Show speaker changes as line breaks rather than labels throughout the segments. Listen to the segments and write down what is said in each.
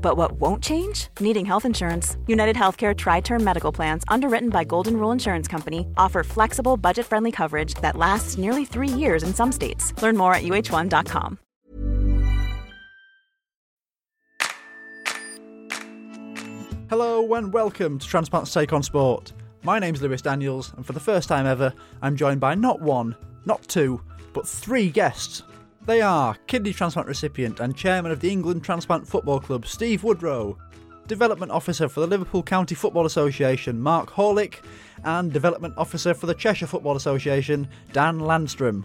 But what won't change? Needing health insurance. United Healthcare Tri Term Medical Plans, underwritten by Golden Rule Insurance Company, offer flexible, budget friendly coverage that lasts nearly three years in some states. Learn more at uh1.com.
Hello and welcome to Transplant's Take on Sport. My name's Lewis Daniels, and for the first time ever, I'm joined by not one, not two, but three guests. They are kidney transplant recipient and chairman of the England Transplant Football Club, Steve Woodrow, development officer for the Liverpool County Football Association, Mark Horlick, and development officer for the Cheshire Football Association, Dan Landstrom.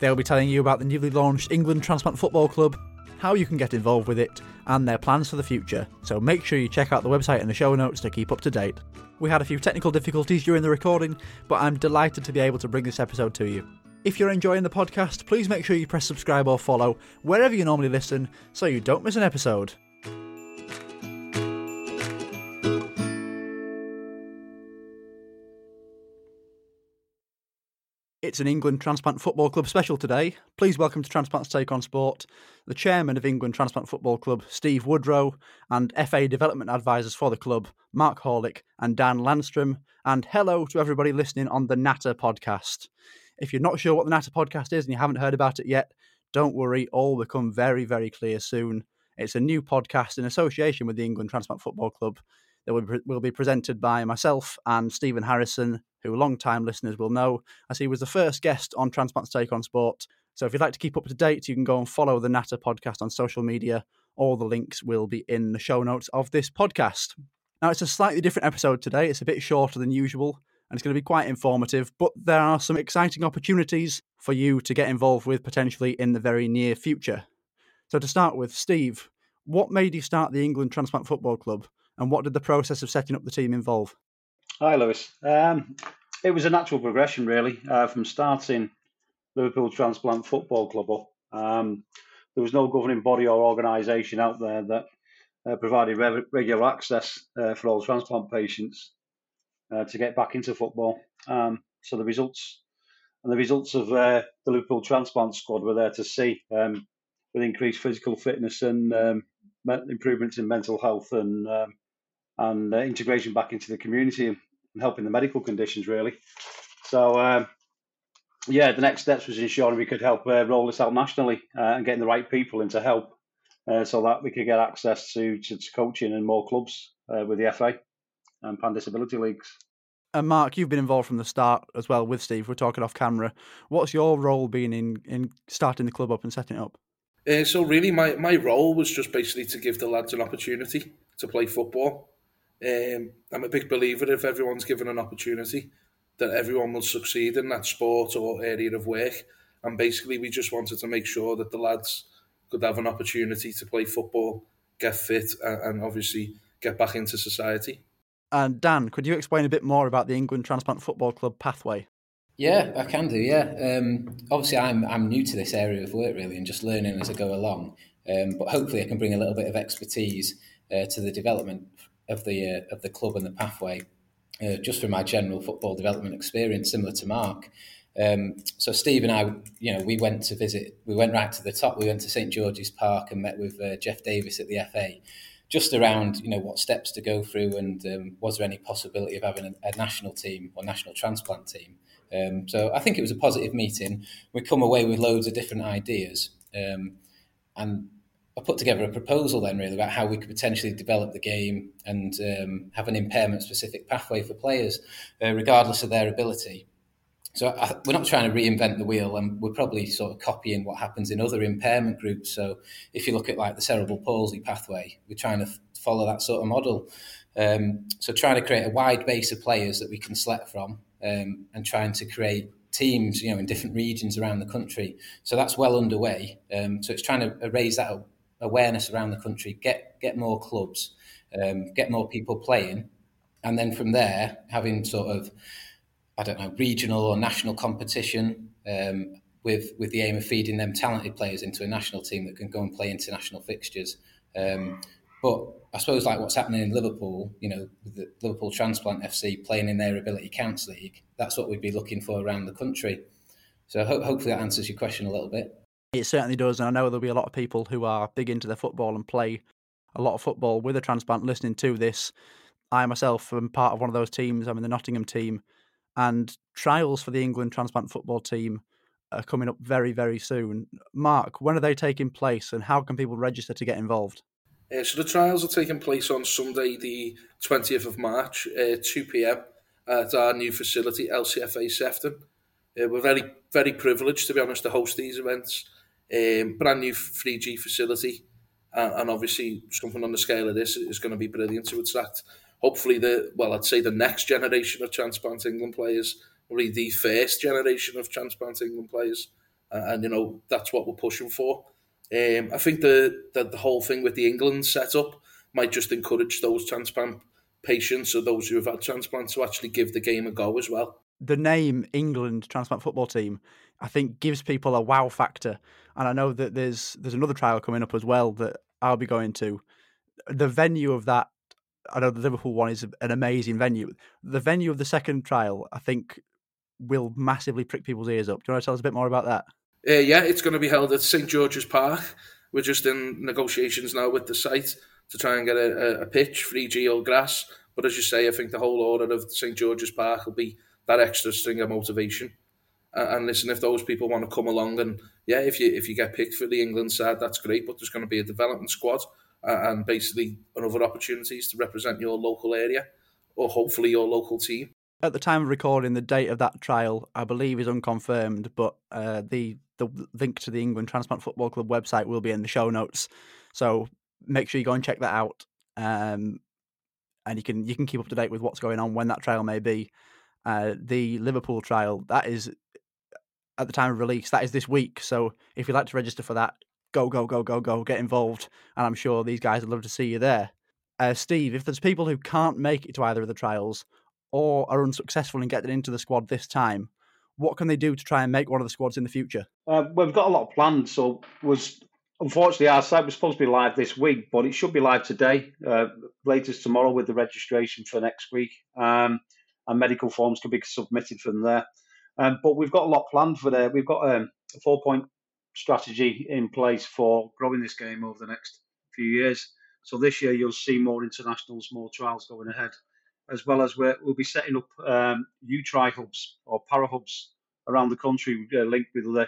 They'll be telling you about the newly launched England Transplant Football Club, how you can get involved with it, and their plans for the future. So make sure you check out the website and the show notes to keep up to date. We had a few technical difficulties during the recording, but I'm delighted to be able to bring this episode to you. If you're enjoying the podcast, please make sure you press subscribe or follow wherever you normally listen so you don't miss an episode. It's an England Transplant Football Club special today. Please welcome to Transplant's Take on Sport the chairman of England Transplant Football Club, Steve Woodrow, and FA development advisors for the club, Mark Horlick and Dan Landstrom. And hello to everybody listening on the Natter podcast. If you're not sure what the Natter podcast is and you haven't heard about it yet, don't worry, all will become very, very clear soon. It's a new podcast in association with the England Transplant Football Club that will be, will be presented by myself and Stephen Harrison, who long-time listeners will know, as he was the first guest on Transplant's Take on Sport. So if you'd like to keep up to date, you can go and follow the Natter podcast on social media. All the links will be in the show notes of this podcast. Now, it's a slightly different episode today. It's a bit shorter than usual, and it's going to be quite informative, but there are some exciting opportunities for you to get involved with potentially in the very near future. So, to start with, Steve, what made you start the England Transplant Football Club, and what did the process of setting up the team involve?
Hi, Lewis. Um, it was a natural progression, really, uh, from starting Liverpool Transplant Football Club up. Um, there was no governing body or organisation out there that uh, provided re- regular access uh, for all transplant patients uh, to get back into football. Um, so the results and the results of uh, the Liverpool transplant squad were there to see, um, with increased physical fitness and um, improvements in mental health and um, and uh, integration back into the community and helping the medical conditions really. So um, yeah, the next steps was ensuring we could help uh, roll this out nationally uh, and getting the right people in to help, uh, so that we could get access to, to, to coaching and more clubs with the FA and pan disability leagues.
And Mark, you've been involved from the start as well with Steve. We're talking off camera. What's your role been in in starting the club up and setting it up?
Uh, so really, my, my role was just basically to give the lads an opportunity to play football. Um, I'm a big believer if everyone's given an opportunity, that everyone will succeed in that sport or area of work. And basically, we just wanted to make sure that the lads could have an opportunity to play football, get fit, and, and obviously get back into society.
And Dan, could you explain a bit more about the England Transplant Football Club pathway?
Yeah, I can do. Yeah, um, obviously I'm I'm new to this area of work really, and just learning as I go along. Um, but hopefully, I can bring a little bit of expertise uh, to the development of the uh, of the club and the pathway, uh, just from my general football development experience, similar to Mark. Um, so Steve and I, you know, we went to visit. We went right to the top. We went to St George's Park and met with uh, Jeff Davis at the FA, just around you know what steps to go through and um, was there any possibility of having a, a national team or national transplant team. Um, so I think it was a positive meeting. We come away with loads of different ideas, um, and I put together a proposal then really about how we could potentially develop the game and um, have an impairment specific pathway for players, uh, regardless of their ability. So I, we're not trying to reinvent the wheel, and we're probably sort of copying what happens in other impairment groups. So if you look at like the cerebral palsy pathway, we're trying to follow that sort of model. Um, so trying to create a wide base of players that we can select from, um, and trying to create teams, you know, in different regions around the country. So that's well underway. Um, so it's trying to raise that awareness around the country, get get more clubs, um, get more people playing, and then from there having sort of I don't know regional or national competition um, with with the aim of feeding them talented players into a national team that can go and play international fixtures. Um, but I suppose like what's happening in Liverpool, you know, the Liverpool Transplant FC playing in their Ability Counts League, that's what we'd be looking for around the country. So ho- hopefully that answers your question a little bit.
It certainly does, and I know there'll be a lot of people who are big into their football and play a lot of football with a transplant listening to this. I myself am part of one of those teams. I'm in the Nottingham team, and trials for the England transplant football team are coming up very, very soon. Mark, when are they taking place, and how can people register to get involved?
Uh, so the trials are taking place on Sunday, the 20th of March, uh, 2 p.m. at our new facility, LCFA Sefton. Uh, we're very, very privileged, to be honest, to host these events um, brand new 3G facility, uh, and obviously something on the scale of this is going to be brilliant to attract. Hopefully, the well, I'd say the next generation of transplant England players, really the first generation of transplant England players, uh, and you know that's what we're pushing for. Um, I think the, the the whole thing with the England setup might just encourage those transplant patients or those who have had transplants to actually give the game a go as well.
The name England transplant football team, I think, gives people a wow factor and I know that there's there's another trial coming up as well that I'll be going to. The venue of that, I know the Liverpool one is an amazing venue. The venue of the second trial, I think, will massively prick people's ears up. Do you want to tell us a bit more about that?
Uh, yeah, it's going to be held at St George's Park. We're just in negotiations now with the site to try and get a, a pitch, 3G or grass. But as you say, I think the whole order of St George's Park will be that extra string of motivation and listen, if those people want to come along and yeah, if you if you get picked for the England side, that's great. But there's going to be a development squad and basically other opportunities to represent your local area or hopefully your local team.
At the time of recording, the date of that trial, I believe, is unconfirmed, but uh, the the link to the England Transplant Football Club website will be in the show notes. So make sure you go and check that out, um, and you can you can keep up to date with what's going on when that trial may be. Uh, the Liverpool trial that is at the time of release. That is this week. So if you'd like to register for that, go, go, go, go, go, get involved. And I'm sure these guys would love to see you there. Uh, Steve, if there's people who can't make it to either of the trials or are unsuccessful in getting into the squad this time, what can they do to try and make one of the squads in the future?
Uh, we've got a lot planned. So was unfortunately our site was supposed to be live this week, but it should be live today, uh, latest tomorrow with the registration for next week. Um, and medical forms can be submitted from there. Um, but we've got a lot planned for there. We've got um, a four point strategy in place for growing this game over the next few years. So this year you'll see more internationals, more trials going ahead, as well as we will be setting up um, U tri hubs or para hubs around the country, uh, linked with the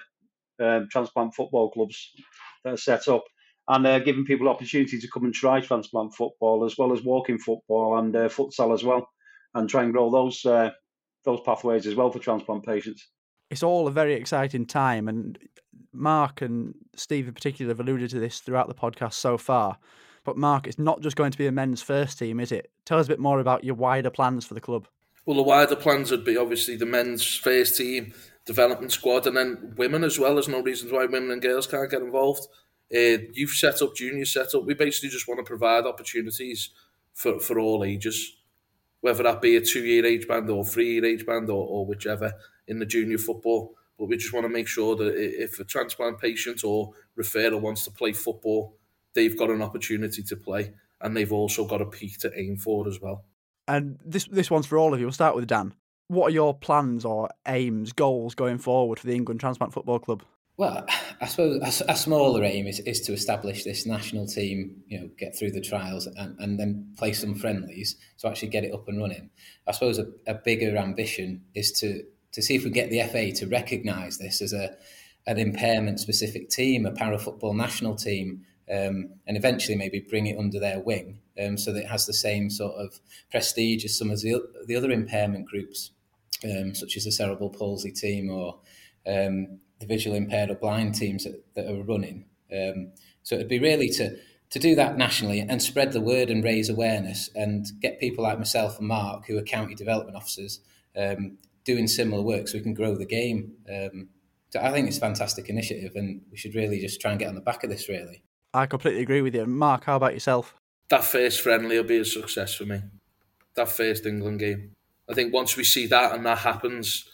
um, transplant football clubs that are set up, and uh, giving people opportunity to come and try transplant football as well as walking football and uh, futsal as well, and try and grow those uh, those pathways as well for transplant patients.
It's all a very exciting time, and Mark and Steve in particular have alluded to this throughout the podcast so far. But Mark, it's not just going to be a men's first team, is it? Tell us a bit more about your wider plans for the club.
Well, the wider plans would be obviously the men's first team, development squad, and then women as well. There's no reasons why women and girls can't get involved. Uh, youth set up, junior set up. We basically just want to provide opportunities for, for all ages whether that be a two year age band or three year age band or, or whichever in the junior football. But we just want to make sure that if a transplant patient or referral wants to play football, they've got an opportunity to play and they've also got a peak to aim for as well.
And this this one's for all of you. We'll start with Dan. What are your plans or aims, goals going forward for the England Transplant Football Club?
Well, I suppose a, a, smaller aim is, is to establish this national team, you know, get through the trials and, and then play some friendlies to actually get it up and running. I suppose a, a bigger ambition is to, to see if we get the FA to recognise this as a an impairment specific team, a para football national team, um, and eventually maybe bring it under their wing um, so that it has the same sort of prestige as some of the, the other impairment groups um, such as the cerebral palsy team or um, the visual impaired or blind teams that, that are running. Um, so it'd be really to to do that nationally and spread the word and raise awareness and get people like myself and Mark, who are county development officers, um, doing similar work so we can grow the game. Um, so I think it's a fantastic initiative and we should really just try and get on the back of this, really.
I completely agree with you. Mark, how about yourself?
That first friendly will be a success for me. That first England game. I think once we see that and that happens,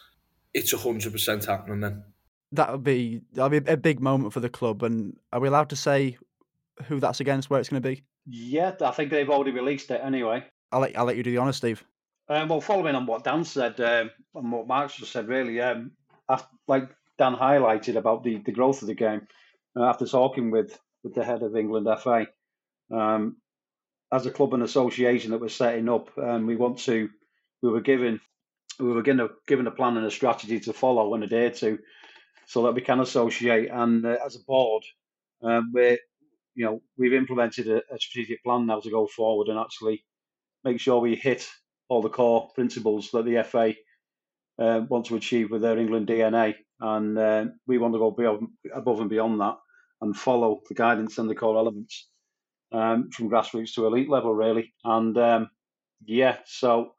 it's 100% happening then.
That would be that would be a big moment for the club. And are we allowed to say who that's against, where it's going to be?
Yeah, I think they've already released it anyway.
I'll let, I'll let you do the honor, Steve.
Um, well, following on what Dan said um, and what Mark's just said, really, um, after, like Dan highlighted about the, the growth of the game, uh, after talking with, with the head of England FA, um, as a club and association that we're setting up, um, we want to, we were given, we were given a, given a plan and a strategy to follow and adhere to, so that we can associate. And uh, as a board, um, we're you know, we've implemented a, a, strategic plan now to go forward and actually make sure we hit all the core principles that the FA uh, want to achieve with their England DNA. And uh, we want to go beyond, above and beyond that and follow the guidance and the core elements um, from grassroots to elite level, really. And um, yeah, so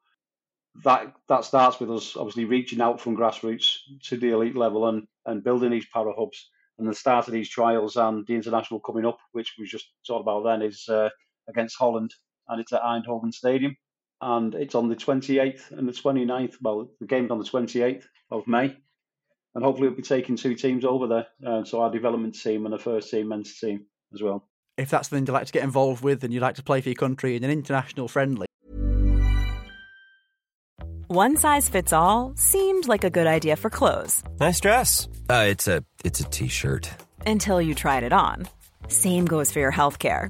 that that starts with us obviously reaching out from grassroots to the elite level and, and building these para hubs and the start of these trials and the international coming up, which we just talked about then, is uh, against Holland, and it's at Eindhoven Stadium, and it's on the 28th and the 29th. Well, the game's on the 28th of May, and hopefully we'll be taking two teams over there. Uh, so our development team and the first team men's team as well.
If that's something you'd like to get involved with and you'd like to play for your country in an international friendly.
One size fits all seemed like a good idea for clothes.
Nice dress. Uh, it's a it's a t-shirt.
Until you tried it on. Same goes for your health care.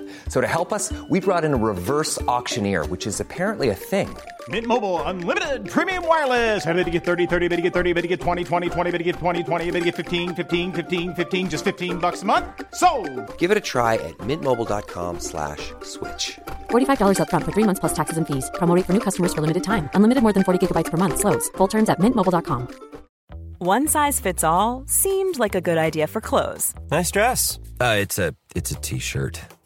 So to help us, we brought in a reverse auctioneer, which is apparently a thing.
Mint Mobile unlimited premium wireless. Ready to get 30, 30, bit to get 30, bit to get 20, 20, 20, bit to get 20, 20, bit to get 15, 15, 15, 15 just 15 bucks a month. So,
Give it a try at mintmobile.com/switch. slash
$45 up front for 3 months plus taxes and fees. Promo rate for new customers for limited time. Unlimited more than 40 gigabytes per month slows. Full terms at mintmobile.com.
One size fits all seemed like a good idea for clothes.
Nice dress. Uh, it's a it's a t-shirt.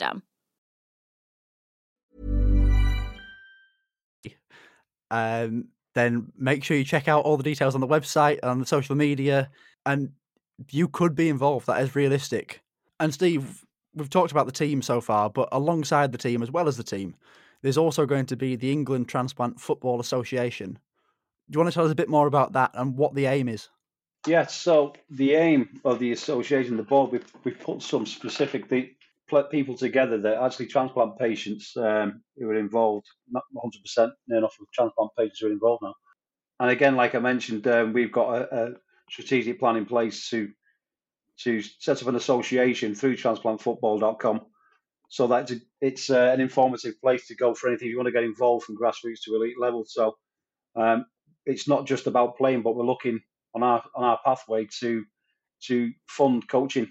system.
Um, then make sure you check out all the details on the website and on the social media, and you could be involved. That is realistic. And Steve, we've talked about the team so far, but alongside the team, as well as the team, there's also going to be the England Transplant Football Association. Do you want to tell us a bit more about that and what the aim is?
Yes, so the aim of the association, the board, we've, we've put some specific the, people together that actually transplant patients um, who are involved, not 100%, near enough of transplant patients who are involved now. And again, like I mentioned, um, we've got a, a, strategic plan in place to to set up an association through transplantfootball.com so that it's, uh, an informative place to go for anything you want to get involved from grassroots to elite level. So um, it's not just about playing, but we're looking on our on our pathway to to fund coaching,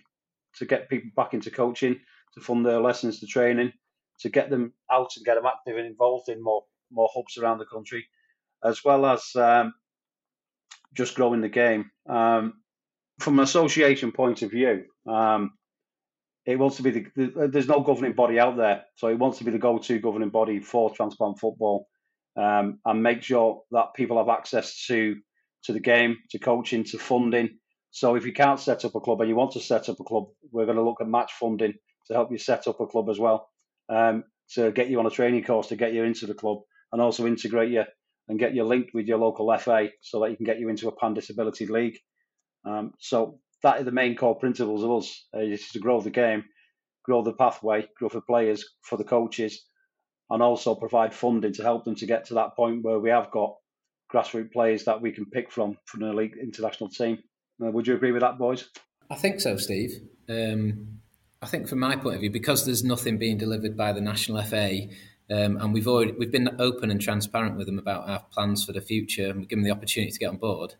to get people back into coaching, to fund their lessons to training, to get them out and get them active and involved in more more hubs around the country, as well as um, just growing the game. Um, from an association point of view, um, it wants to be the, the, there's no governing body out there, so it wants to be the go-to governing body for transplant football, um, and make sure that people have access to to the game, to coaching, to funding. So if you can't set up a club and you want to set up a club, we're going to look at match funding to help you set up a club as well, um, to get you on a training course to get you into the club, and also integrate you and get you linked with your local FA so that you can get you into a pan disability league. Um, so that are the main core principles of us uh, is to grow the game, grow the pathway, grow for players, for the coaches, and also provide funding to help them to get to that point where we have got grassroots players that we can pick from from an elite international team. Uh, would you agree with that, boys?
I think so, Steve. Um, I think from my point of view, because there's nothing being delivered by the national FA, um, and we've already we've been open and transparent with them about our plans for the future, and we've given them the opportunity to get on board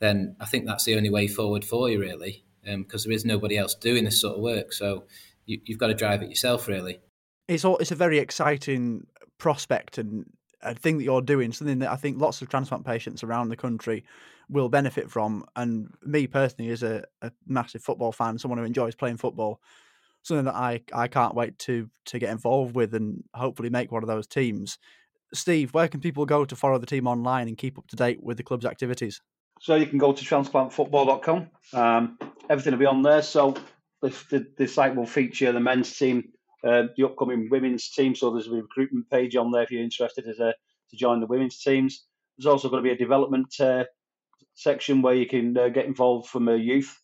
then I think that's the only way forward for you, really, because um, there is nobody else doing this sort of work. So you, have got to drive it yourself, really.
It's all, it's a very exciting prospect and a thing that you're doing, something that I think lots of transplant patients around the country will benefit from. And me personally, as a, a massive football fan, someone who enjoys playing football, something that I, I can't wait to to get involved with and hopefully make one of those teams. Steve, where can people go to follow the team online and keep up to date with the club's activities?
So you can go to transplantfootball.com. Um, everything will be on there. So the, the, site will feature the men's team, uh, the upcoming women's team. So there's a recruitment page on there if you're interested as a, to join the women's teams. There's also going to be a development uh, section where you can uh, get involved from a youth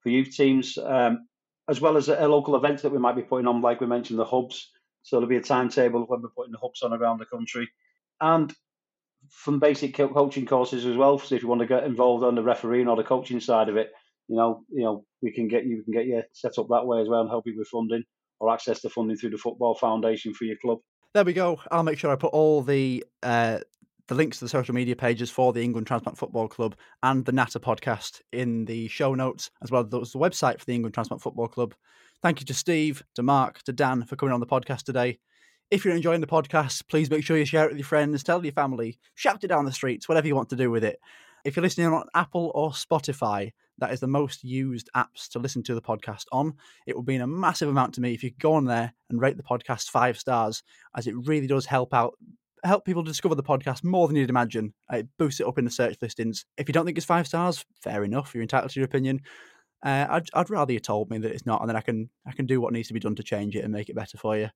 for youth teams, um, as well as a, local event that we might be putting on, like we mentioned, the hubs. So there'll be a timetable when we're putting the hubs on around the country. And from basic coaching courses as well. So if you want to get involved on the refereeing or the coaching side of it, you know, you know, we can get you can get you set up that way as well and help you with funding or access to funding through the Football Foundation for your club.
There we go. I'll make sure I put all the uh, the links to the social media pages for the England Transplant Football Club and the Natter podcast in the show notes, as well as the website for the England Transplant Football Club. Thank you to Steve, to Mark, to Dan for coming on the podcast today. If you're enjoying the podcast, please make sure you share it with your friends, tell your family, shout it down the streets, whatever you want to do with it. If you're listening on Apple or Spotify, that is the most used apps to listen to the podcast on. It would mean a massive amount to me if you go on there and rate the podcast five stars, as it really does help out help people discover the podcast more than you'd imagine. It boosts it up in the search listings. If you don't think it's five stars, fair enough. You're entitled to your opinion. Uh, I'd, I'd rather you told me that it's not, and then I can I can do what needs to be done to change it and make it better for you.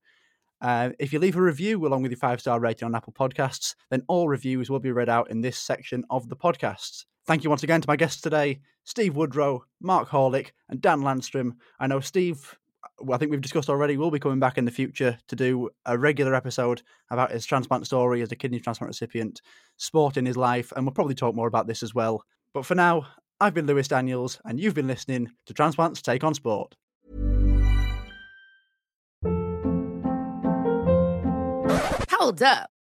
Uh, if you leave a review along with your five star rating on Apple Podcasts, then all reviews will be read out in this section of the podcast. Thank you once again to my guests today, Steve Woodrow, Mark Horlick, and Dan Landstrom. I know Steve, I think we've discussed already, will be coming back in the future to do a regular episode about his transplant story as a kidney transplant recipient, sport in his life, and we'll probably talk more about this as well. But for now, I've been Lewis Daniels, and you've been listening to Transplants Take on Sport.
Hold up.